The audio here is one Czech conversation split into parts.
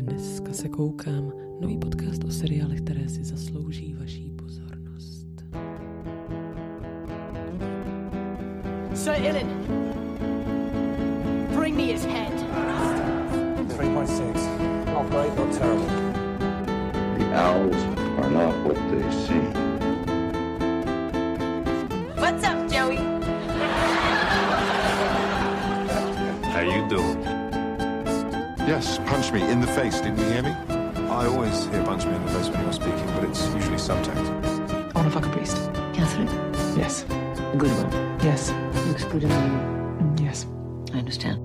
Dneska se koukám. Nový podcast o seriálech, které si zaslouží vaší pozornost. Sir Ilan, bring me his head. 3.6. Not great, not terrible. The owls are not what they seem. What's up, Joey? How you doing? Yes, punch me in the face. Didn't you hear me? I always hear punch me in the face when you're speaking, but it's usually subtext. I want to fuck a priest. Catherine, Yes. a good one. Yes. Looks good you. Mm, Yes. I understand.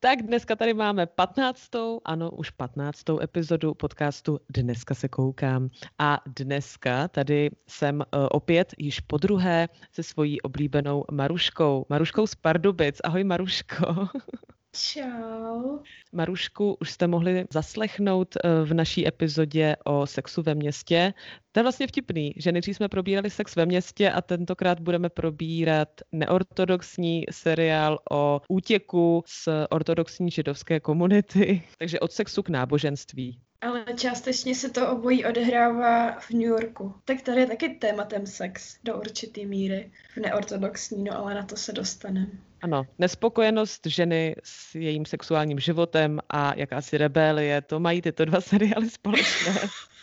Tak dneska tady máme 15. ano, už 15. epizodu podcastu Dneska se koukám. A dneska tady jsem uh, opět již po druhé se svojí oblíbenou Maruškou. Maruškou z Pardubic. Ahoj Maruško. Čau. Marušku už jste mohli zaslechnout eh, v naší epizodě o sexu ve městě. To je vlastně vtipný, že nejdřív jsme probírali sex ve městě a tentokrát budeme probírat neortodoxní seriál o útěku z ortodoxní židovské komunity, takže od sexu k náboženství. Ale částečně se to obojí odehrává v New Yorku. Tak tady je taky tématem sex do určitý míry. V neortodoxní, no ale na to se dostaneme. Ano, nespokojenost ženy s jejím sexuálním životem a jakási rebelie, to mají tyto dva seriály společné.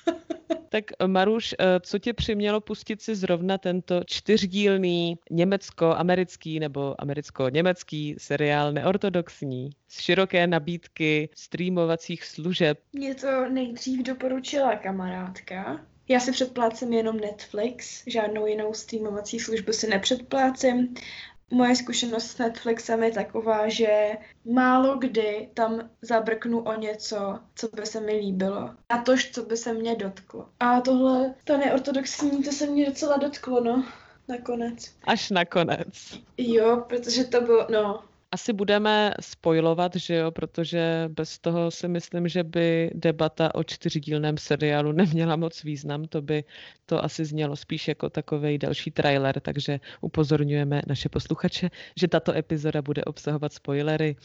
Tak Maruš, eh, co tě přimělo pustit si zrovna tento čtyřdílný německo-americký nebo americko-německý seriál neortodoxní z široké nabídky streamovacích služeb? Mě to nejdřív doporučila kamarádka. Já si předplácím jenom Netflix, žádnou jinou streamovací službu si nepředplácím. Moje zkušenost s Netflixem je taková, že málo kdy tam zabrknu o něco, co by se mi líbilo. A to, co by se mě dotklo. A tohle, to neortodoxní, to se mě docela dotklo, no. Nakonec. Až nakonec. Jo, protože to bylo, no, Asi budeme spojovat, že jo, protože bez toho si myslím, že by debata o čtyřdílném seriálu neměla moc význam, to by to asi znělo spíš jako takový další trailer, takže upozorňujeme naše posluchače, že tato epizoda bude obsahovat spoilery.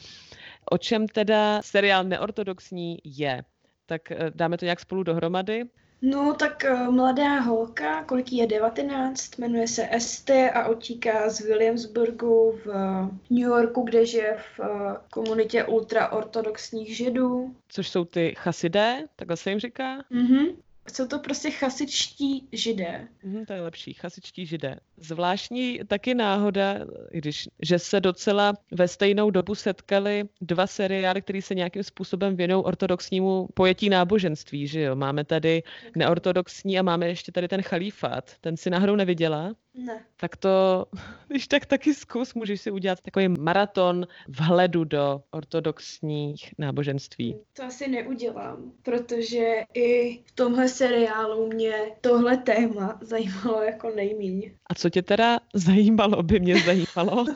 O čem teda seriál neortodoxní je? Tak eh, dáme to nějak spolu dohromady. No, tak uh, mladá holka, kolik je 19, jmenuje se Esty a otíká z Williamsburgu v uh, New Yorku, kde žije v uh, komunitě ultraortodoxních židů. Což jsou ty chasidé, takhle se jim říká. Mhm. Jsou to prostě chasičtí židé. Mhm, to je lepší, chasičtí židé. Zvláštní taky náhoda, když, že se docela ve stejnou dobu setkali dva seriály, které se nějakým způsobem věnují ortodoxnímu pojetí náboženství, že jo? Máme tady neortodoxní a máme ještě tady ten chalífát. Ten si náhodou neviděla? Ne. Tak to, když tak taky zkus, můžeš si udělat takový maraton vhledu do ortodoxních náboženství. To asi neudělám, protože i v tomhle seriálu mě tohle téma zajímalo jako nejmíň. A co tě teda zajímalo, by mě zajímalo?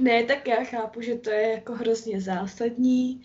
Ne, tak já chápu, že to je jako hrozně zásadní,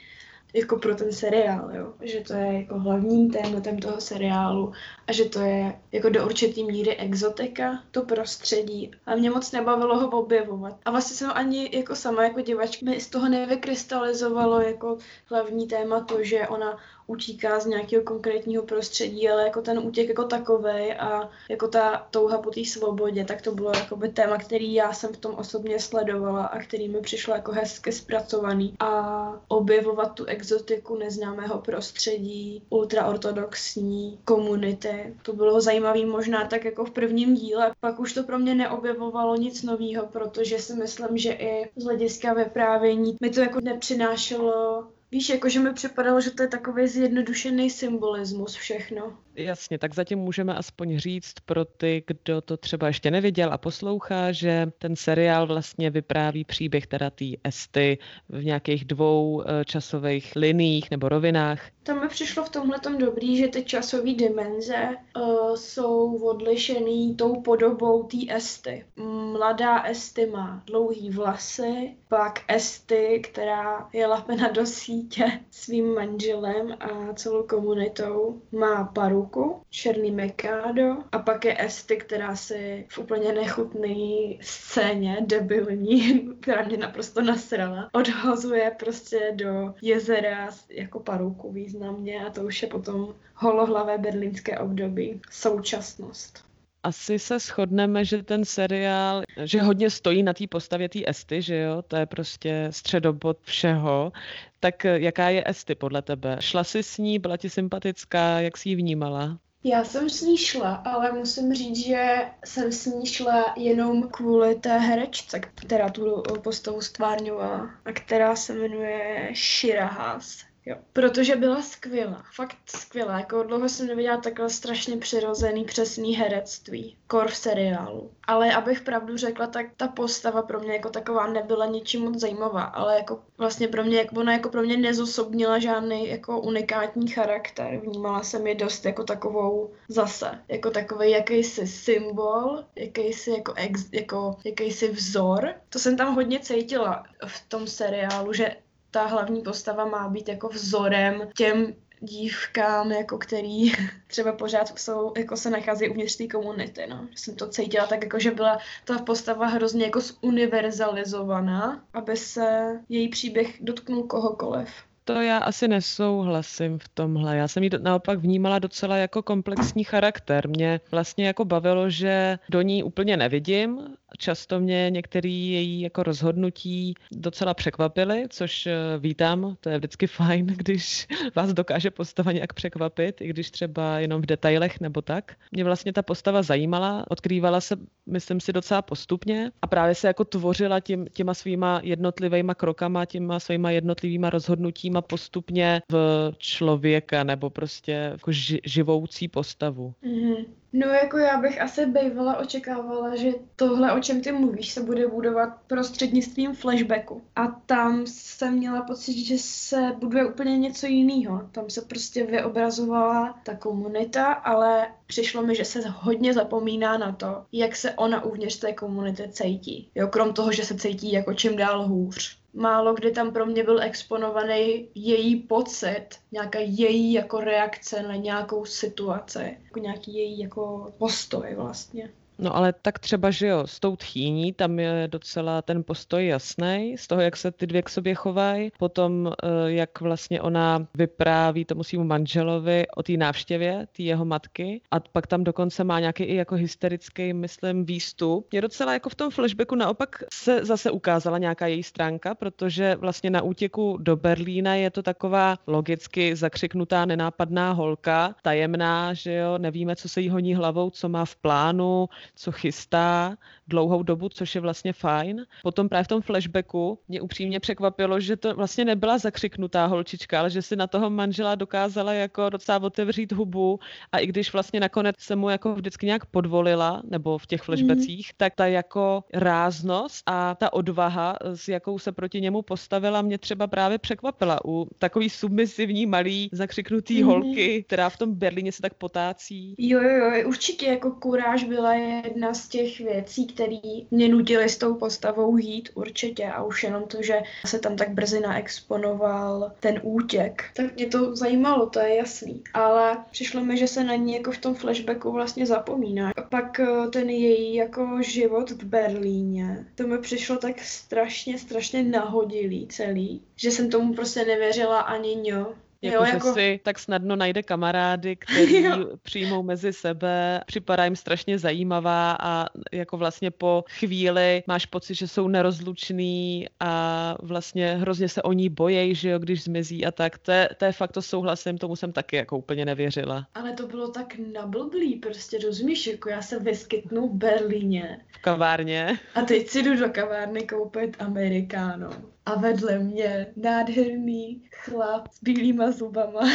jako pro ten seriál, jo. Že to je jako hlavním tématem toho seriálu a že to je jako do určitý míry exotika, to prostředí. A mě moc nebavilo ho objevovat. A vlastně jsem ani jako sama jako divačka mi z toho nevykrystalizovalo jako hlavní téma to, že ona utíká z nějakého konkrétního prostředí, ale jako ten útěk jako takový a jako ta touha po té svobodě, tak to bylo jako by téma, který já jsem v tom osobně sledovala a který mi přišlo jako hezky zpracovaný. A objevovat tu exotiku neznámého prostředí, ultraortodoxní komunity, to bylo zajímavé možná tak jako v prvním díle. Pak už to pro mě neobjevovalo nic nového, protože si myslím, že i z hlediska vyprávění mi to jako nepřinášelo Víš, jakože mi připadalo, že to je takový zjednodušený symbolismus všechno. Jasně, tak zatím můžeme aspoň říct pro ty, kdo to třeba ještě neviděl a poslouchá, že ten seriál vlastně vypráví příběh teda té Esty v nějakých dvou eh, časových liních nebo rovinách. To mi přišlo v tomhle dobrý, že ty časové dimenze uh, jsou odlišený tou podobou té Esty. Mladá Esty má dlouhý vlasy, pak Esty, která je lapena do dítě svým manželem a celou komunitou. Má paruku, černý mekádo a pak je Esty, která si v úplně nechutný scéně, debilní, která mě naprosto nasrala, odhozuje prostě do jezera jako paruku významně a to už je potom holohlavé berlínské období. Současnost asi se shodneme, že ten seriál, že hodně stojí na té postavě té Esty, že jo, to je prostě středobod všeho. Tak jaká je Esty podle tebe? Šla jsi s ní, byla ti sympatická, jak jsi ji vnímala? Já jsem s ní šla, ale musím říct, že jsem s ní šla jenom kvůli té herečce, která tu postavu stvárňovala a která se jmenuje Shira Haas. Jo, protože byla skvělá, fakt skvělá, jako dlouho jsem neviděla takhle strašně přirozený, přesný herectví, kor v seriálu. Ale abych pravdu řekla, tak ta postava pro mě jako taková nebyla ničím moc zajímavá, ale jako vlastně pro mě, ona jako pro mě nezosobnila žádný jako unikátní charakter. Vnímala jsem je dost jako takovou zase, jako takový jakýsi symbol, jakýsi jako, ex, jako jakýsi vzor. To jsem tam hodně cítila v tom seriálu, že ta hlavní postava má být jako vzorem těm dívkám, jako který třeba pořád jsou, jako se nachází uvnitř té komunity, no. Jsem to cítila tak, jako že byla ta postava hrozně jako zuniverzalizovaná, aby se její příběh dotknul kohokoliv. To já asi nesouhlasím v tomhle. Já jsem ji naopak vnímala docela jako komplexní charakter. Mě vlastně jako bavilo, že do ní úplně nevidím, Často mě některé její jako rozhodnutí docela překvapily, což eh, vítám. To je vždycky fajn, když vás dokáže postava nějak překvapit, i když třeba jenom v detailech nebo tak. Mě vlastně ta postava zajímala, odkrývala se, myslím si, docela postupně a právě se jako tvořila tím, těma svýma jednotlivýma krokama, těma svýma jednotlivýma rozhodnutíma postupně v člověka nebo prostě jako živoucí postavu. Mm-hmm. No jako já bych asi bývala očekávala, že tohle, o čem ty mluvíš, se bude budovat prostřednictvím flashbacku. A tam jsem měla pocit, že se buduje úplně něco jiného. Tam se prostě vyobrazovala ta komunita, ale přišlo mi, že se hodně zapomíná na to, jak se ona uvnitř té komunity cítí. Jo, krom toho, že se cítí jako čím dál hůř málo kdy tam pro mě byl exponovaný její pocit, nějaká její jako reakce na nějakou situaci, jako nějaký její jako postoj vlastně. No ale tak třeba, že jo, s tou tchýní, tam je docela ten postoj jasný, z toho, jak se ty dvě k sobě chovají, potom eh, jak vlastně ona vypráví tomu svýmu manželovi o té návštěvě, té jeho matky. A pak tam dokonce má nějaký i jako hysterický, myslím, výstup. Je docela jako v tom flashbacku naopak se zase ukázala nějaká její stránka, protože vlastně na útěku do Berlína je to taková logicky zakřiknutá nenápadná holka, tajemná, že jo, nevíme, co se jí honí hlavou, co má v plánu, co chystá dlouhou dobu, což je vlastně fajn. Potom právě v tom flashbacku mě upřímně překvapilo, že to vlastně nebyla zakřiknutá holčička, ale že si na toho manžela dokázala jako docela otevřít hubu a i když vlastně nakonec se mu jako vždycky nějak podvolila, nebo v těch flashbacích, mm. tak ta jako ráznost a ta odvaha, s jakou se proti němu postavila, mě třeba právě překvapila u takový submisivní malý zakřiknutý mm. holky, která v tom Berlíně se tak potácí. Jo, jo, jo, určitě jako kuráž byla jedna z těch věcí, které mě nutily s tou postavou jít určitě a už jenom to, že se tam tak brzy naexponoval ten útěk, tak mě to zajímalo, to je jasný. Ale přišlo mi, že se na ní jako v tom flashbacku vlastně zapomíná. A pak eh, ten její jako život v Berlíně, to mi přišlo tak strašně, strašně nahodilý celý, že jsem tomu prostě nevěřila ani ňo. Jako, jo, jako... že si tak snadno najde kamarády, kteří přijmou mezi sebe, připadá jim strašně zajímavá a jako vlastně po chvíli máš pocit, že jsou nerozluční a vlastně hrozně se o ní bojejí, že jo, když zmizí a tak. To je, to je fakt to souhlasím, tomu jsem taky jako úplně nevěřila. Ale to bylo tak nablblý, prostě rozumíš, jako já se vyskytnu v Berlíně. V kavárně. A teď si jdu do kavárny koupit amerikáno a vedle mě nádherný chlap s bílýma zubama.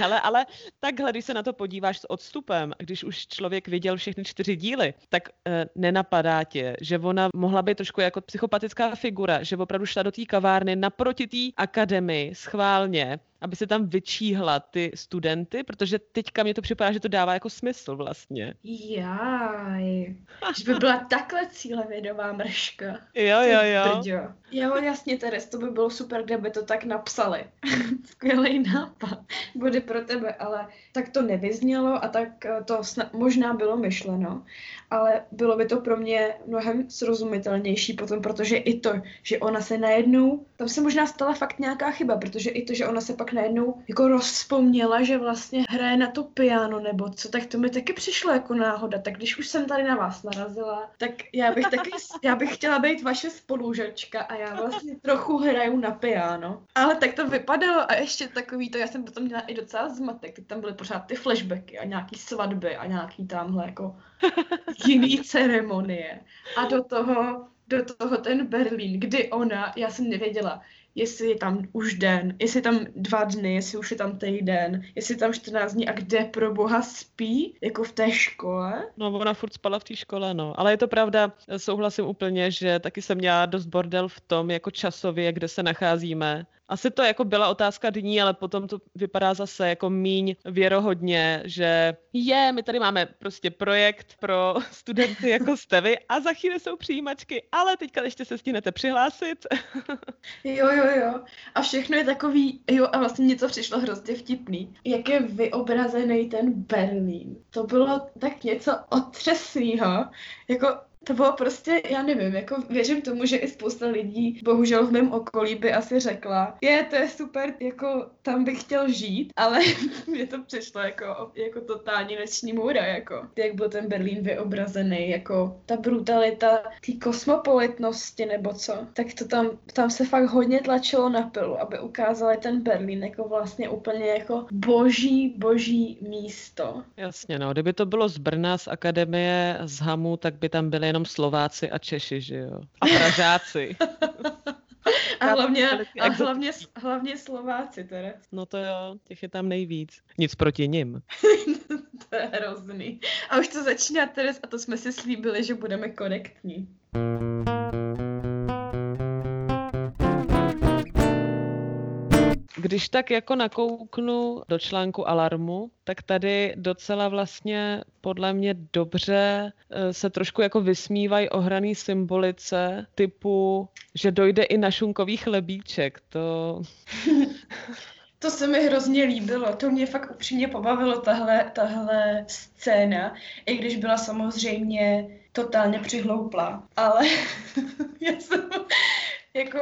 Hele, ale takhle, když se na to podíváš s odstupem, když už člověk viděl všechny čtyři díly, tak e, nenapadá tě, že ona mohla být trošku jako psychopatická figura, že opravdu šla do té kavárny naproti té akademii schválně, aby se tam vyčíhla ty studenty, protože teďka mě to připadá, že to dává jako smysl vlastně. Jaj, že by byla takhle cílevědomá mrška. Jo, jo, jo. Brďo. Jo, jasně, Teres, to by bylo super, kdyby to tak napsali. Skvělý nápad. Bude pro tebe, ale tak to nevyznělo a tak eh, to sna- možná bylo myšleno, ale bylo by to pro mě mnohem srozumitelnější potom, protože i to, že ona se najednou, tam se možná stala fakt nějaká chyba, protože i to, že ona se pak najednou jako rozpomněla, že vlastně hraje na to piano nebo co, tak to mi taky přišlo jako náhoda. Tak když už jsem tady na vás narazila, tak já bych taky, já bych chtěla být vaše spolužačka a já vlastně trochu hraju na piano. Ale tak to vypadalo a ještě takový to, já jsem potom měla i docela zmatek, teď tam byly pořád ty flashbacky a nějaký svatby a nějaký tamhle jako jiný ceremonie. A do toho, do toho ten Berlín, kdy ona, já jsem nevěděla, jestli je tam už den, jestli je tam dva dny, jestli už je tam týden, jestli je tam 14 dní a kde pro boha spí, jako v té škole. No, ona furt spala v té škole, no. Ale je to pravda, souhlasím úplně, že taky jsem měla dost bordel v tom, jako časově, kde se nacházíme. Asi to jako byla otázka dní, ale potom to vypadá zase jako míň věrohodně, že je, my tady máme prostě projekt pro studenty jako jste vy a za chvíli jsou přijímačky, ale teďka ještě se stihnete přihlásit. Jo, jo, jo. A všechno je takový, jo, a vlastně něco přišlo hrozně vtipný. Jak je vyobrazený ten Berlín. To bylo tak něco otřesného. Jako to bylo prostě, já nevím, jako věřím tomu, že i spousta lidí, bohužel v mém okolí by asi řekla, je, to je super, jako tam bych chtěl žít, ale mně to přišlo jako, jako totální noční můra, jako. Jak byl ten Berlín vyobrazený, jako ta brutalita té kosmopolitnosti nebo co, tak to tam, tam se fakt hodně tlačilo na pilu, aby ukázali ten Berlín jako vlastně úplně jako boží, boží místo. Jasně, no, kdyby to bylo z Brna, z akademie, z Hamu, tak by tam byly jenom Slováci a Češi, že jo? A Pražáci. A hlavně, a hlavně, hlavně Slováci teda. No to jo, těch je tam nejvíc. Nic proti nim. to je hrozný. A už to začíná Teres a to jsme si slíbili, že budeme korektní. Když tak jako nakouknu do článku Alarmu, tak tady docela vlastně podle mě dobře eh, se trošku jako vysmívají ohraný symbolice typu, že dojde i na šunkový chlebíček. To... To se mi hrozně líbilo, to mě fakt upřímně pobavilo, tahle, tahle scéna, i když byla samozřejmě totálně přihlouplá, ale já jsem jako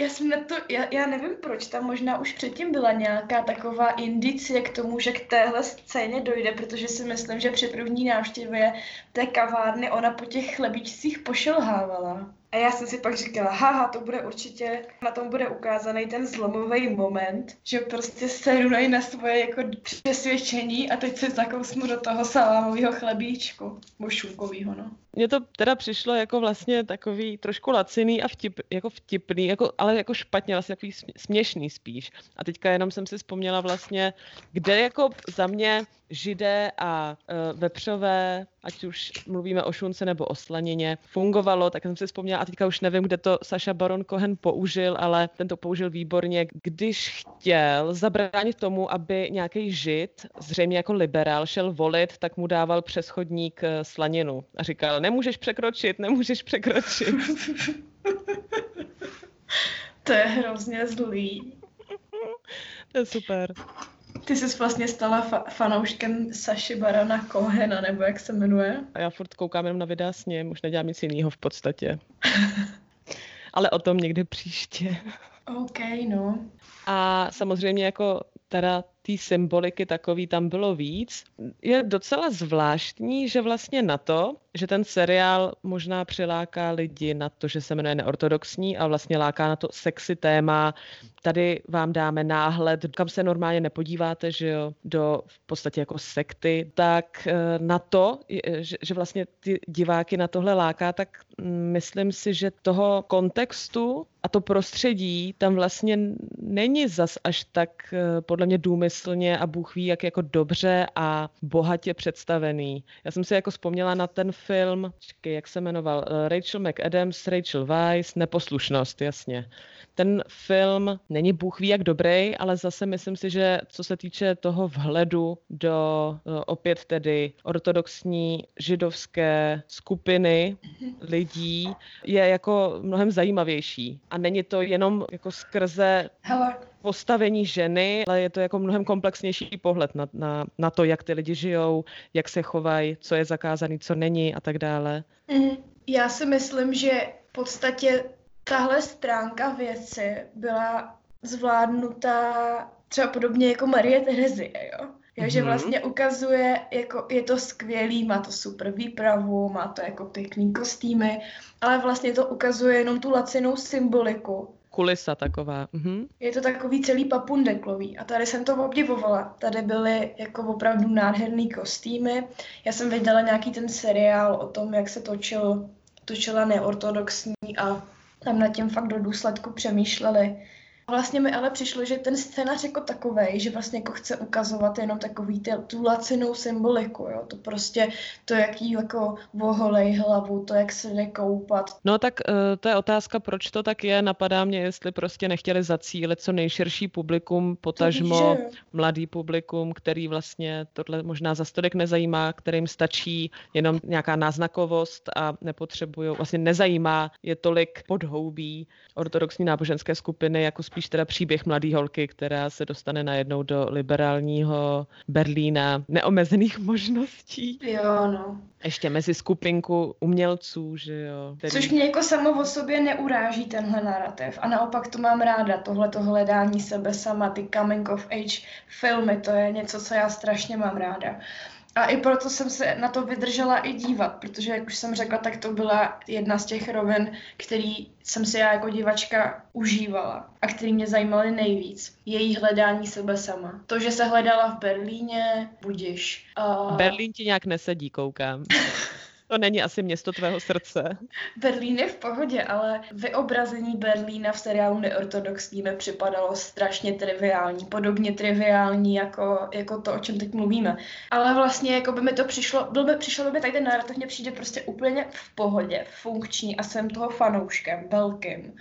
já jsem na to, já, já nevím proč, tam možná už předtím byla nějaká taková indicie k tomu, že k téhle scéně dojde, protože si myslím, že při první návštěvě té kavárny ona po těch chlebíčcích pošelhávala. A já jsem si pak říkala, haha, to bude určitě, na tom bude ukázaný ten zlomový moment, že prostě se runají na svoje jako přesvědčení a teď se zakousnu do toho salámového chlebíčku, bošůkovýho, no. Mně to teda přišlo jako vlastně takový trošku laciný a vtip, jako vtipný, jako, ale jako špatně, vlastně takový směšný spíš. A teďka jenom jsem si vzpomněla vlastně, kde jako za mě židé a uh, vepřové, ať už mluvíme o šunce nebo o slanině, fungovalo, tak jsem si vzpomněla, a teďka už nevím, kde to Saša Baron Cohen použil, ale ten to použil výborně, když chtěl zabránit tomu, aby nějaký žid, zřejmě jako liberál, šel volit, tak mu dával přes chodník slaninu a říkal, nemůžeš překročit, nemůžeš překročit. to je hrozně zlý. to je super. Ty jsi vlastně stala fa- fanouškem Saši Barana Kohena, nebo jak se jmenuje? A já furt koukám jenom na videa s ním, už nedělám nic jiného v podstatě. Ale o tom někdy příště. OK, no. A samozřejmě jako teda té symboliky takový tam bylo víc. Je docela zvláštní, že vlastně na to, že ten seriál možná přiláká lidi na to, že se jmenuje neortodoxní a vlastně láká na to sexy téma. Tady vám dáme náhled, kam se normálně nepodíváte, že jo, do v podstatě jako sekty, tak eh, na to, že, vlastně ty diváky na tohle láká, tak myslím si, že toho kontextu a to prostředí tam vlastně není zas až tak eh, podle mě důmyslně a Bůh ví, jak jako dobře a bohatě představený. Já jsem si jako vzpomněla na ten film, čekaj, jak se jmenoval, eh, Rachel McAdams, Rachel Weisz, Neposlušnost, jasně ten film není bůh ví jak dobrý, ale zase myslím si, že co se týče toho vhledu do eh, opět tedy ortodoxní židovské skupiny lidí, je jako mnohem zajímavější. A není to jenom jako skrze Hele, postavení ženy, ale je to jako mnohem komplexnější pohled na, na, na to, jak ty lidi žijou, jak se chovají, co je zakázaný, co není a tak dále. Mhm. Já si myslím, že v podstatě tahle stránka věci byla zvládnutá třeba podobně jako Marie Terezie, jo? Jo, že Mhm. vlastně ukazuje, jako je to skvělý, má to super výpravu, má to jako pěkný kostýmy, ale vlastně to ukazuje jenom tu lacinou symboliku. Kulisa taková. Mhm. Je to takový celý papundeklový a tady jsem to obdivovala. Tady byly jako opravdu nádherný kostýmy. Já jsem viděla nějaký ten seriál o tom, jak se točil, točila neortodoxní a tam nad tím fakt do důsledku přemýšleli. Vlastně mi ale přišlo, že ten scénář jako takovej, že vlastně jako chce ukazovat jenom takový ty, tu lacinou symboliku, jo. To prostě, to jaký jako voholej hlavu, to jak se jde koupat, No tak uh, to je otázka, proč to tak je. Napadá mě, jestli prostě nechtěli zacílit co nejširší publikum, potažmo mladý publikum, který vlastně tohle možná za stodek nezajímá, kterým stačí jenom nějaká náznakovost a nepotřebují, vlastně nezajímá je tolik podhoubí ortodoxní náboženské skupiny, jako spíš teda příběh mladé holky, která se dostane najednou do liberálního Berlína neomezených možností. Jo, no. Ještě mezi skupinku umělců, že jo. který- Což mě jako samo o sobě neuráží tenhle narrativ. A naopak to mám ráda, tohleto hledání sebe sama, ty coming of age filmy, to je něco, co já strašně mám ráda. A i proto jsem se na to vydržela i dívat, protože, jak už jsem řekla, tak to byla jedna z těch rovin, který jsem si já jako divačka užívala a který mě zajímaly nejvíc. Její hledání sebe sama. To, že se hledala v Berlíně, budiš. A... Berlín ti nějak nesedí, koukám. To není asi město tvého srdce. Berlín je v pohodě, ale vyobrazení Berlína v seriálu Neortodoxní mi připadalo strašně triviální, podobně triviální jako, jako to, o čem teď mluvíme. Ale vlastně jako by mi to přišlo, byl by, přišlo by mi tak ten narrativ mně přijde prostě úplně v pohodě, funkční a jsem toho fanouškem, velkým.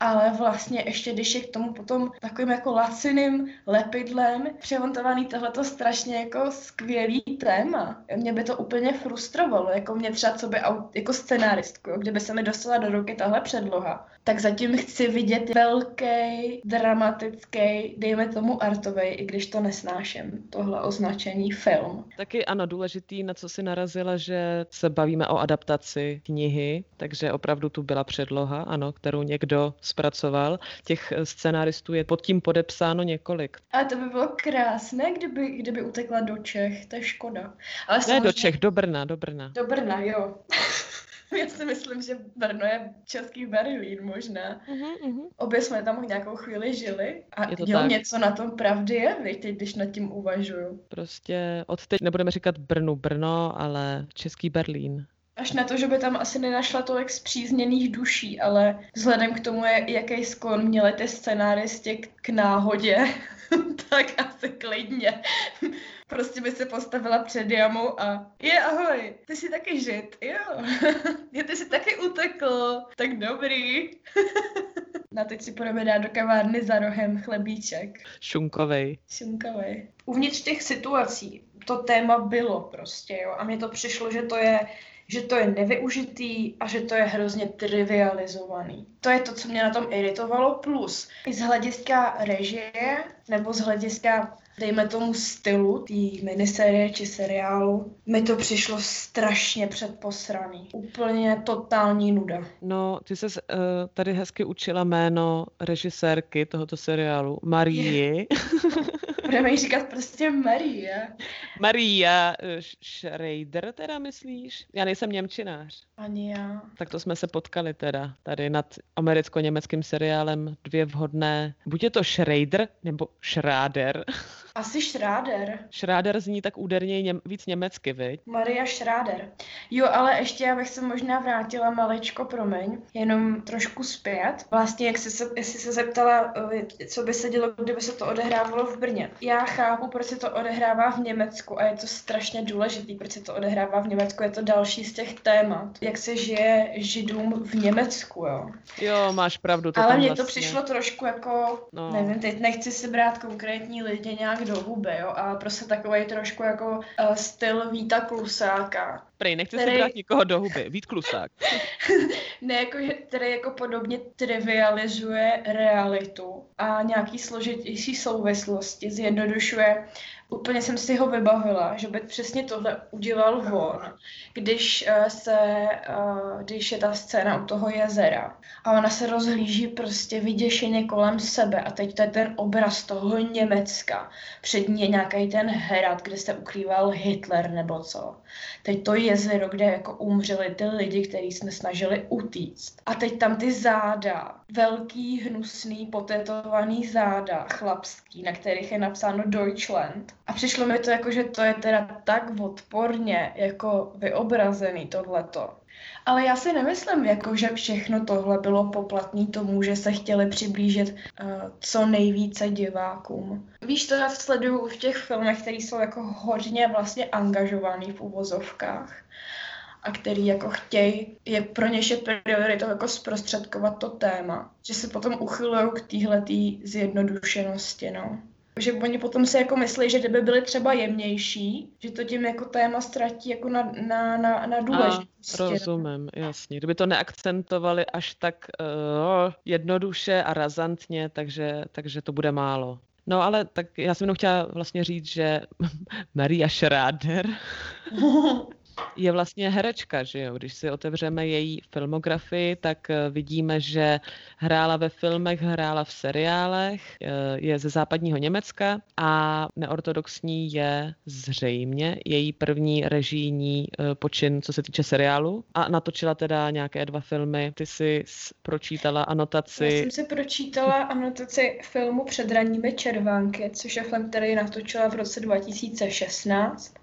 Ale vlastně ještě, když je k tomu potom takovým jako laciným lepidlem přemontovaný tohleto strašně jako skvělý téma. Mě by to úplně frustrovalo, jako mě třeba co by jako scenáristku, kdyby se mi dostala do ruky tahle předloha, tak zatím chci vidět velký, dramatický, dejme tomu artovej, i když to nesnáším, tohle označení film. Taky ano, důležitý, na co si narazila, že se bavíme o adaptaci knihy, takže opravdu tu byla předloha, ano, kterou někdo zpracoval. Těch scenáristů je pod tím podepsáno několik. Ale to by bylo krásné, kdyby, kdyby utekla do Čech, to je škoda. Ale Ne do samozřejmě- Čech, do Brna, do Brna. Do Brna, jo. Já si myslím, že Brno je český Berlín možná. Obě jsme tam nějakou chvíli žili a Je to jo, tak. něco na tom pravdy je, teď, když nad tím uvažuju. Prostě od teď nebudeme říkat Brnu Brno, ale Český Berlín. Až na to, že by tam asi nenašla tolik zpřízněných duší, ale vzhledem k tomu, jak- jaký sklon měli ty scenáristi k, náhodě, tak asi klidně. Prostě by se postavila před jamu a je ahoj, ty jsi taky žid, jo. je, ty jsi taky utekl, tak dobrý. Na teď si půjdeme dát do kavárny za rohem chlebíček. Šunkovej. Šunkavej. Uvnitř těch situací to téma bylo prostě, jo. A mně to přišlo, že to je že to je nevyužitý a že to je hrozně trivializovaný. To je to, co mě na tom iritovalo, plus i z hlediska režie nebo z hlediska dejme tomu stylu té miniserie či seriálu, mi to přišlo strašně předposraný. Úplně totální nuda. No, ty se uh, tady hezky učila jméno režisérky tohoto seriálu, Marie. Budeme jí říkat prostě Marie. Maria eh, Schrader teda myslíš? Já nejsem Němčinář. Ani já. Tak to jsme se potkali teda tady nad americko-německým seriálem Dvě vhodné. Buď je to Schrader nebo Schrader. Asi Schrader. Schrader zní tak úderně něm, víc německy, viď? Maria Schrader. Jo, ale ještě já bych se možná vrátila maličko, promiň, jenom trošku zpět. Vlastně, jak jsi se, jestli se zeptala, eh, co by se dělo, kdyby se to odehrávalo v Brně. Já chápu, proč se to odehrává v Německu a je to strašně důležitý, proč se to odehrává v Německu. Je to další z těch témat. Jak se žije židům v Německu, jo. Jo, máš pravdu. To Ale mně vlastně... to přišlo trošku jako, no. nevím, teď nechci si brát konkrétní lidi nějak do huby, jo, ale prostě takový trošku jako uh, styl Víta Klusáka. Prej, nechci si který- brát nikoho do huby. Vít Klusák. Ne, jako, že- který jako podobně trivializuje realitu a nějaký složitější souvislosti zjednodušuje. Úplně jsem si ho vybavila, že by přesně tohle udělal on, když eh, se, eh, když je ta scéna u toho jezera a ona se rozhlíží prostě vyděšeně kolem sebe a teď to je ten obraz toho Německa. Před ní je nějaký ten hrad, kde se ukrýval Hitler nebo co. Teď to jezero, kde jako umřeli ty lidi, který jsme snažili utíct. A teď tam ty záda, velký, hnusný, potetovaný záda, chlapský, na kterých je napsáno Deutschland. A přišlo mi to jako, že to je teda tak odporně jako vyobrazený tohleto. Ale já si nemyslím, jako, že všechno tohle bylo poplatný tomu, že se chtěli přiblížit uh, co nejvíce divákům. Víš, to já sleduju v těch filmech, které jsou jako hodně vlastně angažovaný v uvozovkách a který jako chtějí, je pro něž je prioritou jako zprostředkovat to téma, že se potom uchylují k téhletý zjednodušenosti, no. Že oni potom si jako myslí, že kdyby byly třeba jemnější, že to tím jako téma ztratí jako na, na, na, na důležitosti. rozumím, jasně. Kdyby to neakcentovali až tak uh, jednoduše a razantně, takže, takže to bude málo. No ale tak já jsem jenom chtěla vlastně říct, že Maria Schrader je vlastně herečka, že jo? Když si otevřeme její filmografii, tak eh, vidíme, že hrála ve filmech, hrála v seriálech, eh, je ze západního Německa a neortodoxní je zřejmě její první režijní eh, počin, co se týče seriálu. A natočila teda nějaké dva filmy. Ty si pročítala Já anotaci. jsem si pročítala anotaci filmu Před ranními červánky, což je film, který natočila v roce 2016.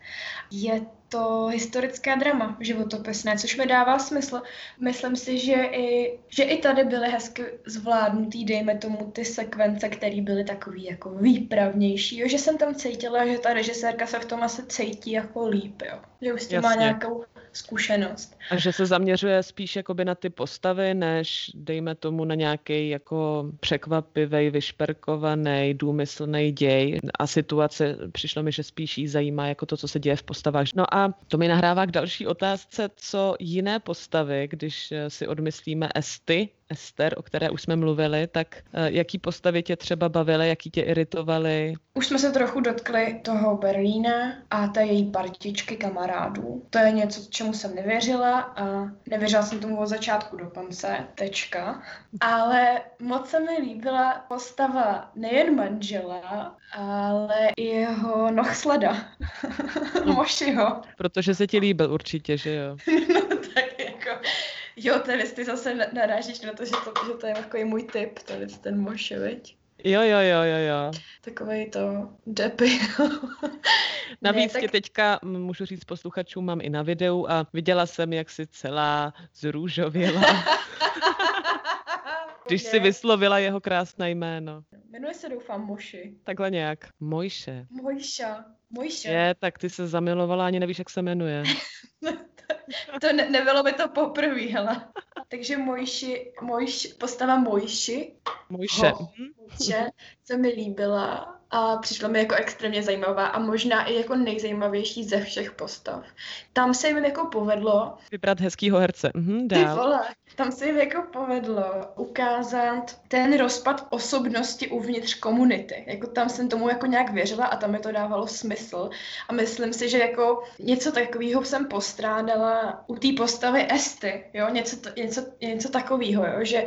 Je to historické drama životopisné, což mi dává smysl. Myslím si, že i, že i tady byly hezky zvládnutý, dejme tomu, ty sekvence, které byly takový jako výpravnější, jo? že jsem tam cítila, že ta režisérka se v tom asi cítí jako líp, jo? že už s tím má nějakou zkušenost. A že se zaměřuje spíš jakoby na ty postavy, než dejme tomu na nějaký jako překvapivý, vyšperkovaný, důmyslný děj a situace. Přišlo mi, že spíš jí zajímá jako to, co se děje v postavách. No a to mi nahrává k další otázce, co jiné postavy, když eh, si odmyslíme Esty, Ester, o které už jsme mluvili, tak eh, jaký postavy tě třeba bavily, jaký tě iritovaly? Už jsme se trochu dotkli toho Berlína a té její partičky kamarádů. To je něco, čemu jsem nevěřila a nevěřila jsem tomu od začátku do konce, tečka. Ale moc se mi líbila postava nejen manžela, ale i jeho nohsleda, Mošiho. Protože se ti líbil určitě, že jo? No tak jako, jo, tady ty zase na- narážíš na to, že to, že to je takový můj typ, tady ten Moši, viď? Jo, jo, jo, jo, jo. Takovej to debil. Navíc Ne, tak- teďka, můžu říct posluchačům, mám i na videu a viděla jsem, jak si celá zrůžověla, když si vyslovila jeho krásné jméno. Jmenuje se doufám Moši. Takhle nějak. Mojše. Mojša. Mojša. Je, tak ty se zamilovala, ani nevíš, jak se jmenuje. To ne, nebylo by to poprvé, hele. Takže Mojši, Mojš, postava Mojši, Mojše. Ho. že se mi líbila a přišla mi jako extrémně zajímavá a možná i jako nejzajímavější ze všech postav. Tam se jim jako povedlo, Vybrat hezkýho herce. Mhm, ty dál. vole, tam se jim jako povedlo ukázat ten rozpad osobnosti uvnitř komunity. Jako tam jsem tomu jako nějak věřila a tam mi to dávalo smysl. A myslím si, že jako něco takového jsem postrádala u té postavy Esty, jo, něco, něco, něco takového, jo, že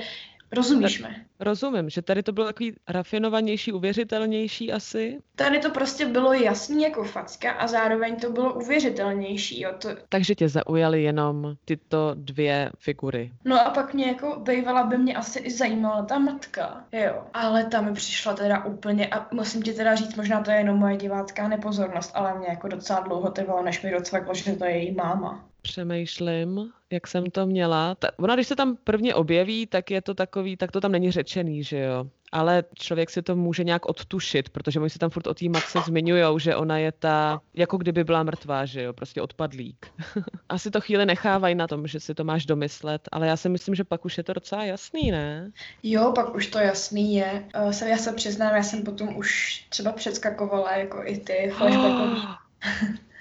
rozumíš mi. Rozumím, že tady to bylo takový rafinovanější, uvěřitelnější asi. Tady to prostě bylo jasný jako facka a zároveň to bylo uvěřitelnější, jo. To, Takže tě zaujaly jenom tyto dvě figury. no a pak mě jako bývala by mě asi i zajímala ta matka, jo. Ale ta mi přišla teda úplně a musím ti teda říct, možná to je jenom moje divácká nepozornost, ale mě jako docela dlouho trvalo, než mi docvaklo, že to je její máma. Přemýšlím, jak jsem to měla. Ta, ona, když se tam prvně objeví, tak je to takový, tak to tam není řečený, že jo. Ale člověk si to může nějak odtušit, protože oni se tam furt o té matce zmiňujou, že ona je ta, jako kdyby byla mrtvá, že jo, prostě odpadlík. Asi to chvíli nechávají na tom, že si to máš domyslet, ale já si myslím, že pak už je to docela jasný, ne? Jo, pak už to jasný je. Uh, se, já se přiznám, já jsem potom už třeba předskakovala jako i ty flashbackový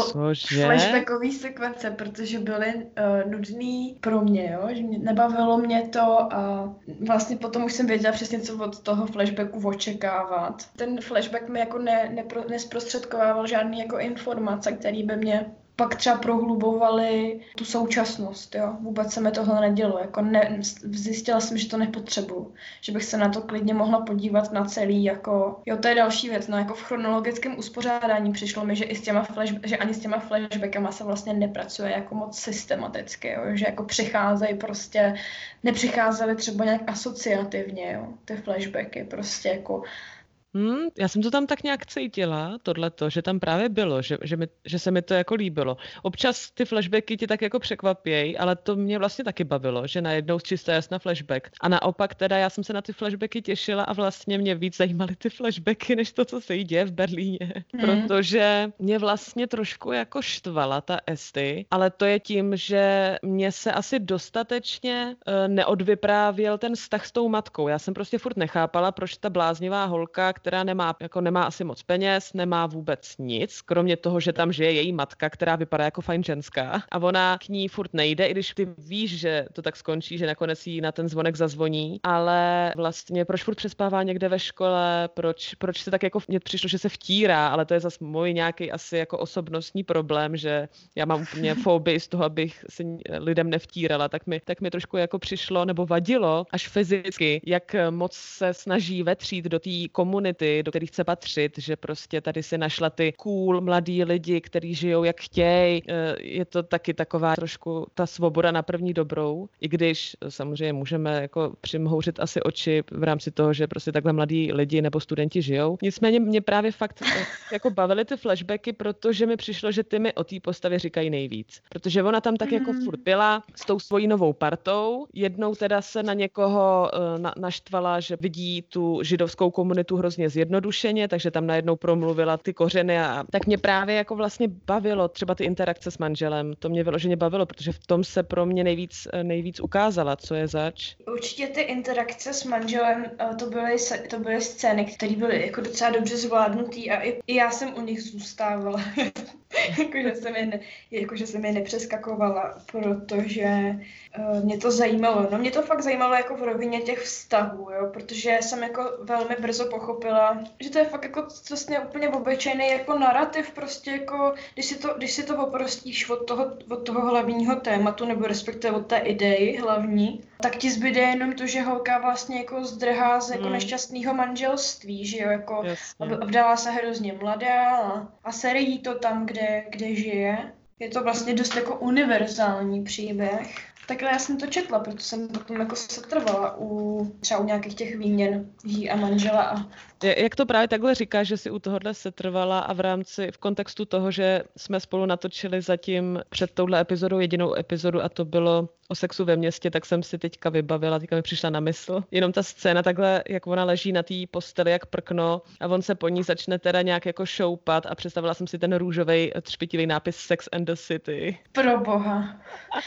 Cože? flashbackové sekvence, protože byly uh, nudný pro mě, jo? že mě, nebavilo mě to a vlastně potom už jsem věděla přesně, co od toho flashbacku očekávat. Ten flashback mi jako ne, nepro, nesprostředkovával žádný jako informace, které by mě pak třeba prohlubovaly tu současnost, jo. Vůbec se mi tohle nedělo, jako ne, zjistila jsem, že to nepotřebuju, že bych se na to klidně mohla podívat na celý, jako, jo, to je další věc, no, jako v chronologickém uspořádání přišlo mi, že i s těma flash, že ani s těma flashbackama se vlastně nepracuje jako moc systematicky, jo, že jako přicházejí prostě, nepřicházely třeba nějak asociativně, jo, ty flashbacky, prostě jako Hmm, já jsem to tam tak nějak cítila, tohleto, že tam právě bylo, že, že, mi, že se mi to jako líbilo. Občas ty flashbacky ti tak jako překvapějí, ale to mě vlastně taky bavilo, že najednou z čistá jasna flashback. A naopak teda já jsem se na ty flashbacky těšila a vlastně mě víc zajímaly ty flashbacky, než to, co se jí děje v Berlíně. Hmm. Protože mě vlastně trošku jako štvala ta Esty, ale to je tím, že mě se asi dostatečně uh, neodvyprávěl ten vztah s tou matkou. Já jsem prostě furt nechápala, proč ta bláznivá holka, která nemá, jako nemá asi moc peněz, nemá vůbec nic, kromě toho, že tam žije její matka, která vypadá jako fajn ženská. A ona k ní furt nejde, i když ty víš, že to tak skončí, že nakonec jí na ten zvonek zazvoní, ale vlastně proč furt přespává někde ve škole, proč, proč se tak jako mně přišlo, že se vtírá, ale to je zase můj nějaký asi jako osobnostní problém, že já mám úplně fobii z toho, abych se lidem nevtírala, tak mi, tak mi trošku jako přišlo nebo vadilo až fyzicky, jak moc se snaží vetřít do té komunity, do kterých chce patřit, že prostě tady si našla ty cool mladí lidi, kteří žijou jak chtějí. Je to taky taková trošku ta svoboda na první dobrou, i když samozřejmě můžeme jako přimhouřit asi oči v rámci toho, že prostě takhle mladí lidi nebo studenti žijou. Nicméně mě právě fakt jako bavily ty flashbacky, protože mi přišlo, že ty mi o té postavě říkají nejvíc. Protože ona tam tak mm. jako furt byla s tou svojí novou partou. Jednou teda se na někoho na, naštvala, že vidí tu židovskou komunitu hrozně zjednodušeně, takže tam najednou promluvila ty kořeny a tak mě právě jako vlastně bavilo třeba ty interakce s manželem. To mě vyloženě bavilo, protože v tom se pro mě nejvíc, nejvíc ukázala, co je zač. Určitě ty interakce s manželem, eh, to byly, to byly scény, které byly jako docela dobře zvládnutý a i, i já jsem u nich zůstávala. jakože jsem je, ne, jakože jsem je nepřeskakovala, protože uh, mě to zajímalo. No mě to fakt zajímalo jako v rovině těch vztahů, jo, protože jsem jako velmi brzo pochopila, že to je fakt jako vlastně úplně obyčejný jako narrativ, prostě jako, když si to, když si to oprostíš od toho, od toho hlavního tématu, nebo respektive od té idei hlavní, tak ti zbyde jenom to, že holka vlastně jako zdrhá z jako Hmm. nešťastného manželství, že jo, jako Jasně. vdala se hrozně mladá a, a sere jí to tam, kde, kde žije. Je to vlastně dost jako univerzální příběh. Takhle já jsem to četla, proto jsem potom jako se trvala u třeba u nějakých těch výměn jí a manžela a Jak to právě takhle říkáš, že si u tohohle setrvala a v rámci, v kontextu toho, že jsme spolu natočili zatím před touhle epizodou jedinou epizodu a to bylo o sexu ve městě, tak jsem si teďka vybavila, teďka mi přišla na mysl. Jenom ta scéna takhle, jak ona leží na té posteli jak prkno a on se po ní začne teda nějak jako šoupat a představila jsem si ten růžový třpitivý nápis Sex and the City. pro boha.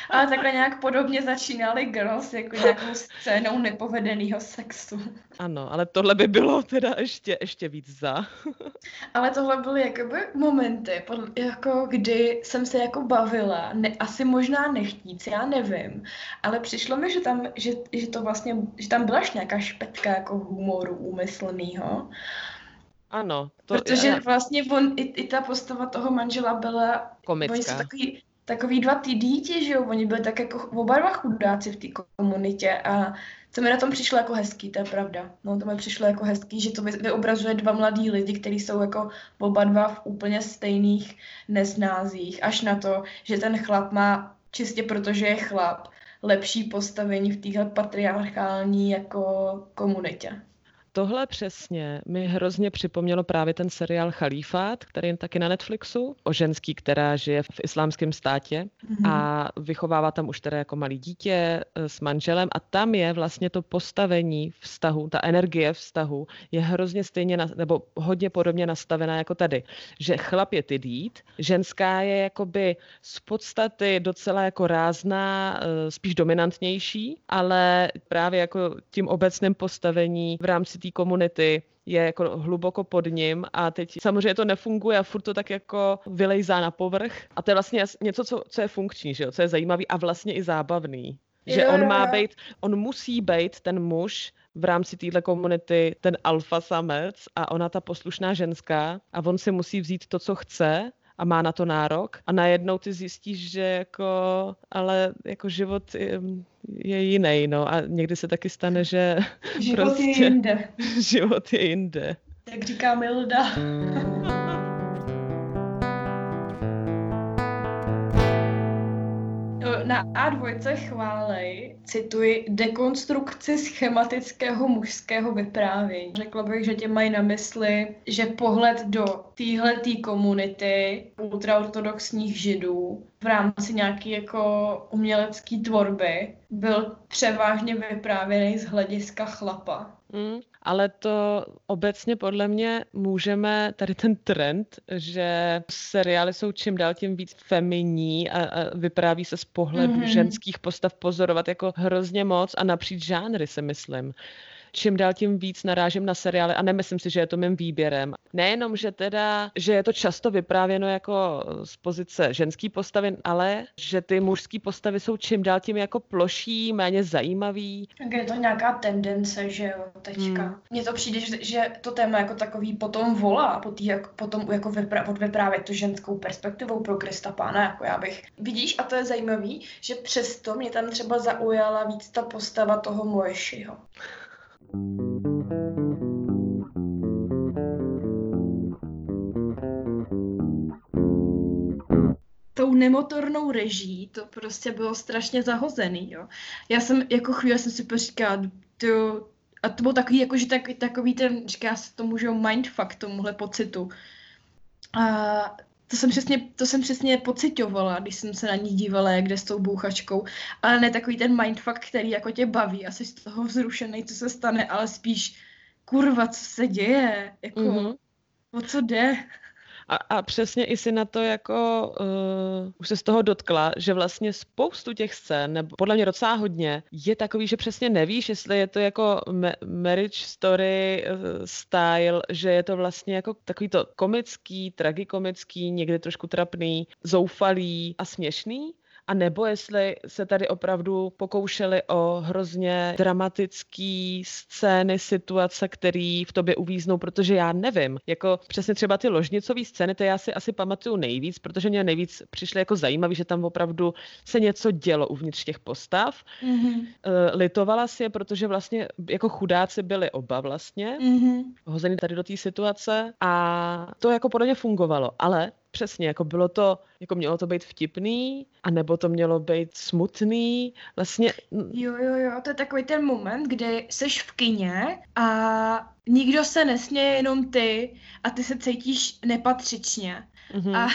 Ale takhle nějak podobně začínaly Girls, jako nějakou scénou nepovedeného sexu. Ano, ale tohle by bylo teda ještě, ještě víc za. Ale tohle byly jakoby momenty, podle, jako kdy jsem se jako bavila, ne, asi možná nechtíc, já nevím, ale přišlo mi, že tam, že, že to vlastně, že tam byla nějaká špetka jako humoru úmyslného. Ano. To, Protože já- vlastně on, i, i ta postava toho manžela byla, Komická. oni jsou takový, takový dva ty díti, že jo, oni byli tak jako oba dva chudáci v té komunitě a co mi na tom přišlo jako hezký, to je pravda. No to mi přišlo jako hezký, že to vy- vyobrazuje dva mladí lidi, kteří jsou jako oba dva v úplně stejných nesnázích, až na to, že ten chlap má čistě protože je chlap, lepší postavení v téhle patriarchální jako komunitě. Tohle přesně mi hrozně připomnělo právě ten seriál Chalífát, který je taky na Netflixu, o ženský, která žije v islámském státě Mhm. a vychovává tam už teda jako malý dítě eh, s manželem a tam je vlastně to postavení vztahu, ta energie vztahu je hrozně stejně, na, nebo hodně podobně nastavená jako tady, že chlap je tydít, ženská je jakoby z podstaty docela jako rázná, eh, spíš dominantnější, ale právě jako tím obecným postavení v rámci té komunity je jako hluboko pod ním a teď samozřejmě to nefunguje a furt to tak jako vylejzá na povrch a to je vlastně něco, co, co je funkční, že jo? co je zajímavý a vlastně i zábavný. Že Jo, on má být, on musí být ten muž v rámci téhle komunity ten alfa samec a ona ta poslušná ženská a on si musí vzít to, co chce a má na to nárok a najednou ty zjistíš, že jako, ale jako život je, je jiný, no a někdy se taky stane, že Život prostě je jinde, život je jinde. jak říká Milda. Na A2 chválej, cituji, dekonstrukci schematického mužského vyprávění. Řekla bych, že tě mají na mysli, že pohled do téhletý komunity ultraortodoxních židů v rámci nějaký jako umělecké tvorby byl převážně vyprávěný z hlediska chlapa. Mm, ale to obecně podle mě můžeme, tady ten trend, že seriály jsou čím dál tím víc feminní a, a vypráví se z pohledu Mhm. mm-hmm. ženských postav pozorovat jako hrozně moc a napříč žánry si myslím. Čím dál tím víc narážím na seriály a nemyslím si, že je to mým výběrem. Nejenom, že teda, že je to často vyprávěno jako z pozice ženský postavy, ale že ty mužské postavy jsou čím dál tím jako ploší, méně zajímavý. Tak je to nějaká tendence, že jo, teďka. Hmm. Mně to přijde, že, to téma jako takový potom volá, po tý, jako, potom jako vypra, odvyprávět tu ženskou perspektivou pro Krista Pána, jako já bych. Vidíš, a to je zajímavý, že přesto mě tam třeba zaujala víc ta postava toho Moješiho. Tou nemotornou reží to prostě bylo strašně zahozený, jo. Já jsem jako chvíli jsem si poříkala, to, a to byl takový, jako, že tak, takový ten, říká se tomu, že mindfuck tomuhle pocitu. A to jsem přesně, to jsem přesně pocitovala, když jsem se na ní dívala, jak jde s tou bouchačkou. Ale ne takový ten mindfuck, který jako tě baví, asi z toho vzrušený, co se stane, ale spíš, kurva, co se děje, jako, Mhm. o co jde. A, a přesně i si na to jako, uh, už se z toho dotkla, že vlastně spoustu těch scén, nebo podle mě docela hodně, je takový, že přesně nevíš, jestli je to jako ma- marriage story uh, style, že je to vlastně jako takový to komický, tragikomický, někdy trošku trapný, zoufalý a směšný, a nebo jestli se tady opravdu pokoušeli o hrozně dramatický scény, situace, které v tobě uvíznou, protože já nevím. Jako přesně třeba ty ložnicové scény, to já si asi pamatuju nejvíc, protože mě nejvíc přišly jako zajímavý, že tam opravdu se něco dělo uvnitř těch postav. Mm-hmm. Eh, Litovala si je, protože vlastně jako chudáci byli oba vlastně Mm-hmm. hozený tady do té situace a to jako podle mě fungovalo, ale přesně, jako bylo to, jako mělo to být vtipný, a nebo to mělo být smutný, vlastně, Jo, jo, jo, to je takový ten moment, kdy seš v kině a nikdo se nesměje, jenom ty a ty se cítíš nepatřičně. mhm, A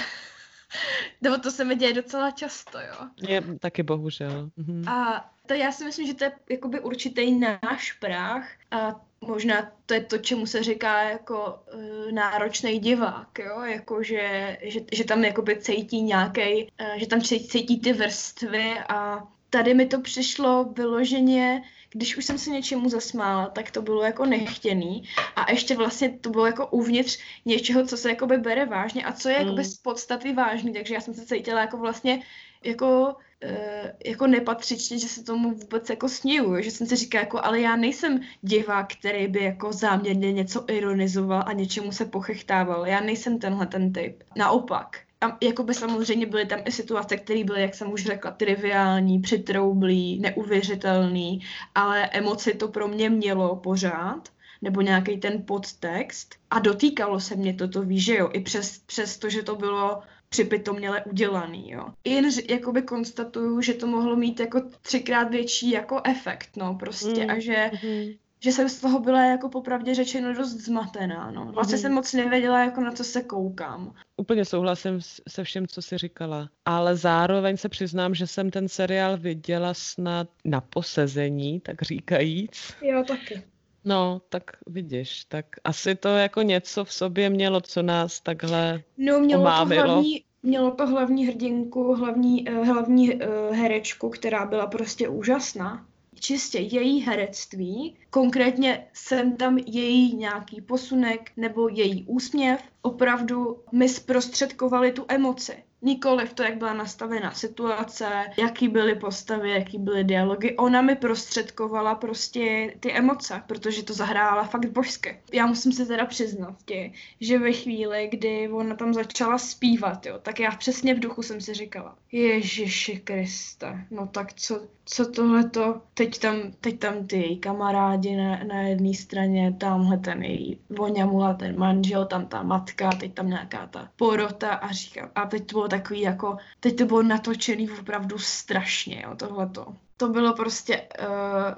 nebo to se mi děje docela často, jo. je taky bohužel. Mhm. A to já si myslím, že to je jakoby určitý náš práh a možná to je to, čemu se říká jako uh, náročný divák, jo, jako že, že, že tam jakoby cítí nějaký, uh, že tam cítí, cítí ty vrstvy a tady mi to přišlo vyloženě, když už jsem se něčemu zasmála, tak to bylo jako nechtěný a ještě vlastně to bylo jako uvnitř něčeho, co se jakoby bere vážně a co je jakoby Mm. z podstaty vážný, takže já jsem se cítila jako vlastně jako, eh, jako nepatřičně, že se tomu vůbec jako sníju, že jsem si říkala jako, ale já nejsem divák, který by jako záměrně něco ironizoval a něčemu se pochechtával, já nejsem tenhle ten typ. Naopak, a jakoby samozřejmě byly tam i situace, které byly, jak jsem už řekla, triviální, přitroublý, neuvěřitelný, ale emoci to pro mě mělo pořád, nebo nějaký ten podtext a dotýkalo se mě toto, víš, že jo, i přes, přes to, že to bylo připitoměle udělaný, jo. Jen jakoby konstatuju, že to mohlo mít jako třikrát větší jako efekt, no, prostě, Mm. a že, Mhm. Že jsem z toho byla jako popravdě řečeno dost zmatená, no. Vlastně Mhm. jsem moc nevěděla, jako na co se koukám. Úplně souhlasím se vším, co jsi říkala. Ale zároveň se přiznám, že jsem ten seriál viděla snad na posezení, tak říkajíc. Jo, taky. No, tak vidíš, tak asi to jako něco v sobě mělo, co nás takhle... No, mělo to, Omámilo. hlavní, mělo to hlavní hrdinku, hlavní, eh, hlavní eh, herečku, která byla prostě úžasná. Čistě její herectví, konkrétně jsem tam její nějaký posunek nebo její úsměv, opravdu mi zprostředkovali tu emoci. Nikoliv to, jak byla nastavena situace, jaký byly postavy, jaký byly dialogy. Ona mi prostředkovala prostě ty emoce, protože to zahrála fakt božsky. Já musím se teda přiznat ti, že ve chvíli, kdy ona tam začala zpívat, jo, tak já přesně v duchu jsem si říkala, Ježiši Kriste, no tak co, co tohleto, teď tam, teď tam ty její kamarádi na, na jedné straně, tamhle ten její voňamula, ten manžel, tam ta matka, teď tam nějaká ta porota a říkám, a teď to bylo takový jako, teď to bylo natočený opravdu strašně, jo, tohleto. To bylo prostě uh,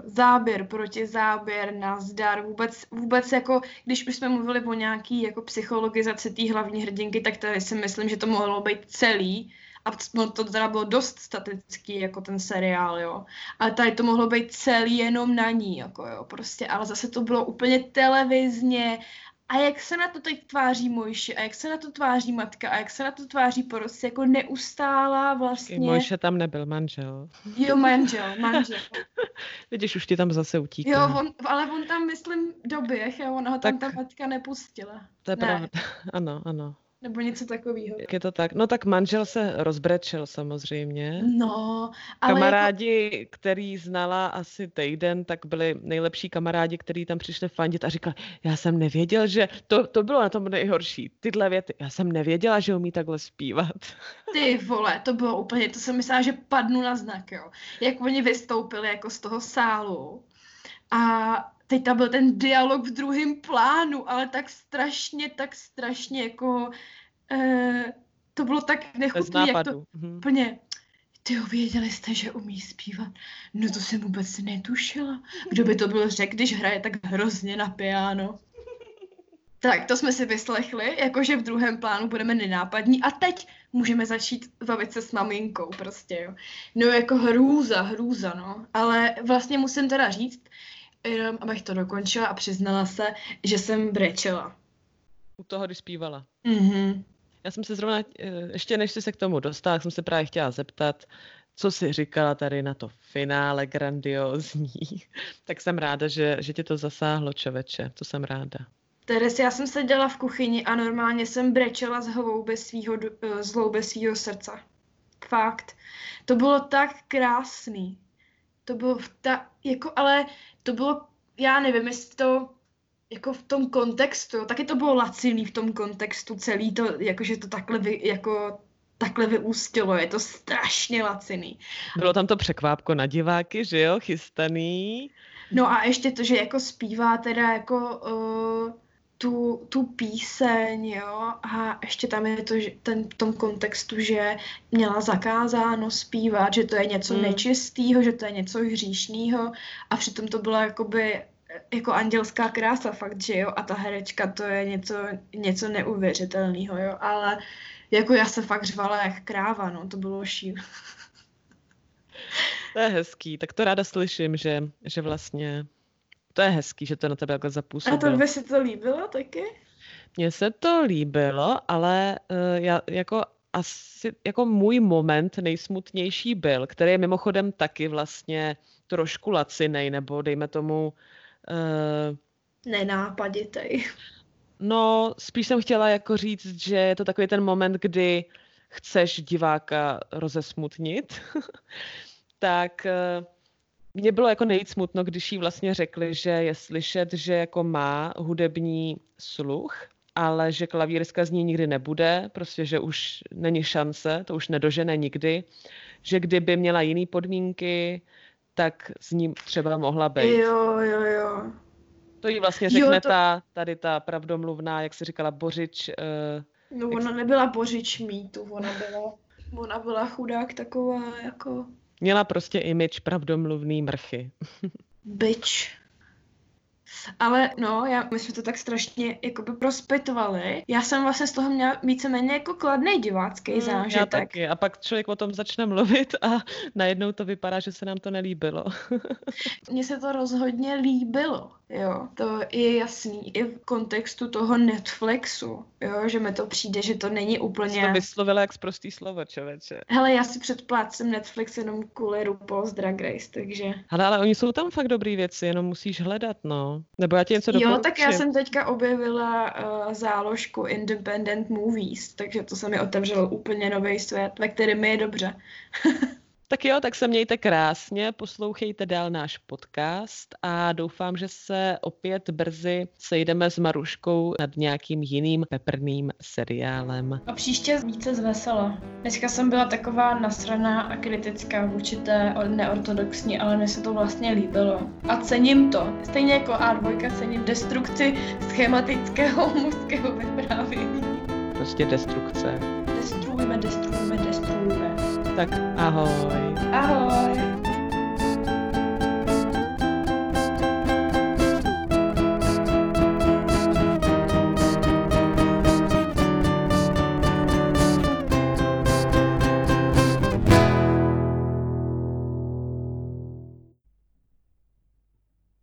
záběr proti záběr, nazdar, vůbec, vůbec jako, když už jsme mluvili o nějaký jako psychologizaci té hlavní hrdinky, tak tady si myslím, že to mohlo být celý, a no, to teda bylo dost statický, jako ten seriál, jo. Ale tady to mohlo být celý jenom na ní, jako jo, prostě, ale zase to bylo úplně televizně a jak se na to teď tváří Mojši a jak se na to tváří matka a jak se na to tváří porost, jako neustálá vlastně. Mojše tam nebyl manžel. Jo, manžel, manžel. Vidíš, už ti tam zase utíká. Jo, on, ale on tam, myslím, doběh, jo, ona ho tam Tak- ta matka nepustila. to je ne. pravda. Ano, ano. Nebo něco takového. Jak je to tak? No tak manžel se rozbrečel samozřejmě. No, ale Kamarádi, jako... který znala asi týden, tak byli nejlepší kamarádi, který tam přišli fandit a říkali, já jsem nevěděl, že to, to bylo na tom nejhorší. Tyhle věty, já jsem nevěděla, že umí takhle zpívat. jako, ty vole, to bylo úplně, to jsem myslela, že padnu na znak, jo. Jak oni vystoupili jako z toho sálu a teď tam byl ten dialog v druhém plánu, ale tak strašně, tak strašně jako, eh, to bylo tak Bez nechutný, jak to. Mhm. Úplně, ty jo, věděli jste, že umí zpívat? No to jsem vůbec netušila. Kdo by to byl řekl, když hraje tak hrozně na piano? Tak, to jsme si vyslechli, jakože v druhém plánu budeme nenápadní a teď můžeme začít bavit se s maminkou prostě, jo. No jako hrůza, hrůza, no. Ale vlastně musím teda říct, jenom abych to dokončila a přiznala se, že jsem brečela. U toho, když zpívala. Mhm. Já jsem se zrovna, eh, ještě než jsi se k tomu dostala, jsem se právě chtěla zeptat, co jsi říkala tady na to finále grandiózní. tak jsem ráda, že, že tě to zasáhlo, čověče. To jsem ráda. Teres, já jsem seděla v kuchyni a normálně jsem brečela z hlouby svýho, eh, z hlouby svýho srdce. Fakt. To bylo tak krásný. To bylo ta, jako, ale to bylo, já nevím, jestli to, jako v tom kontextu, taky to bylo laciný v tom kontextu celý to, jakože to takhle vy, jako takhle vyústilo, je to strašně laciný. Bylo tam to překvápko na diváky, že jo, chystaný. No a ještě to, že jako zpívá teda jako uh, tu, tu píseň, jo, a ještě tam je to, že ten, v tom kontextu, že měla zakázáno zpívat, že to je něco Mm. nečistýho, že to je něco hříšného a přitom to byla jakoby eh, jako andělská krása fakt, že jo, a ta herečka to je něco, něco neuvěřitelného, jo, ale jako já se fakt řvala jak kráva, no, to bylo šílené. To je hezký, tak to ráda slyším, že, že vlastně to je hezký, že to na tebe takhle A zapůsobilo. to by se to líbilo taky? Mně se to líbilo, ale uh, já jako asi jako můj moment nejsmutnější byl, který je mimochodem taky vlastně trošku lacinej, nebo dejme tomu uh, Nenápaditej. No, spíš jsem chtěla jako říct, že je to takový ten moment, kdy chceš diváka rozesmutnit, tak eh, mě bylo jako nejvíc smutno, když jí vlastně řekli, že je slyšet, že jako má hudební sluch, ale že klavíriska z ní nikdy nebude, prostě, že už není šance, to už nedožene nikdy, že kdyby měla jiné podmínky, tak s ním třeba mohla být. Jo, jo, jo. To jí vlastně Jo, řekne to- ta, tady ta pravdomluvná, jak si říkala, Bořič, uh, No ona nebyla bořič mýtu, ona byla, ona byla chudák taková jako měla prostě image pravdomluvný mrchy. bitch. Ale no, já, my jsme to tak strašně jakoby prospětovali. Já jsem vlastně z toho měla víceméně jako kladný divácký Já zážitek. taky. A pak člověk o tom začne mluvit a najednou to vypadá, že se nám to nelíbilo. Mně se to rozhodně líbilo, jo. To je jasný i v kontextu toho Netflixu, jo, že mi to přijde, že to není Jsi to úplně... vyslovila jak prostý slovo, člověče. Hele, já si předplácím Netflix jenom kvůli RuPaul's Drag Race, takže... Ale, ale oni jsou tam fakt dobrý věci, jenom musíš hledat, no. Nebo já ti něco Jo, doporučím. tak já jsem teďka objevila uh, záložku Independent Movies, takže to se mi otevřelo úplně nový svět, ve kterém mi je dobře. Tak jo, tak se mějte krásně, poslouchejte dál náš podcast a doufám, že se opět brzy sejdeme s Maruškou nad nějakým jiným peprným seriálem. A příště více z vesela. Dneska jsem byla taková nasraná a kritická vůči té neortodoxní, ale mně se to vlastně líbilo. A cením to. Stejně jako A2 cením destrukci schematického mužského vyprávění. Prostě destrukce. Destruujme, destruujme, destruujme. Tak ahoj. Ahoj!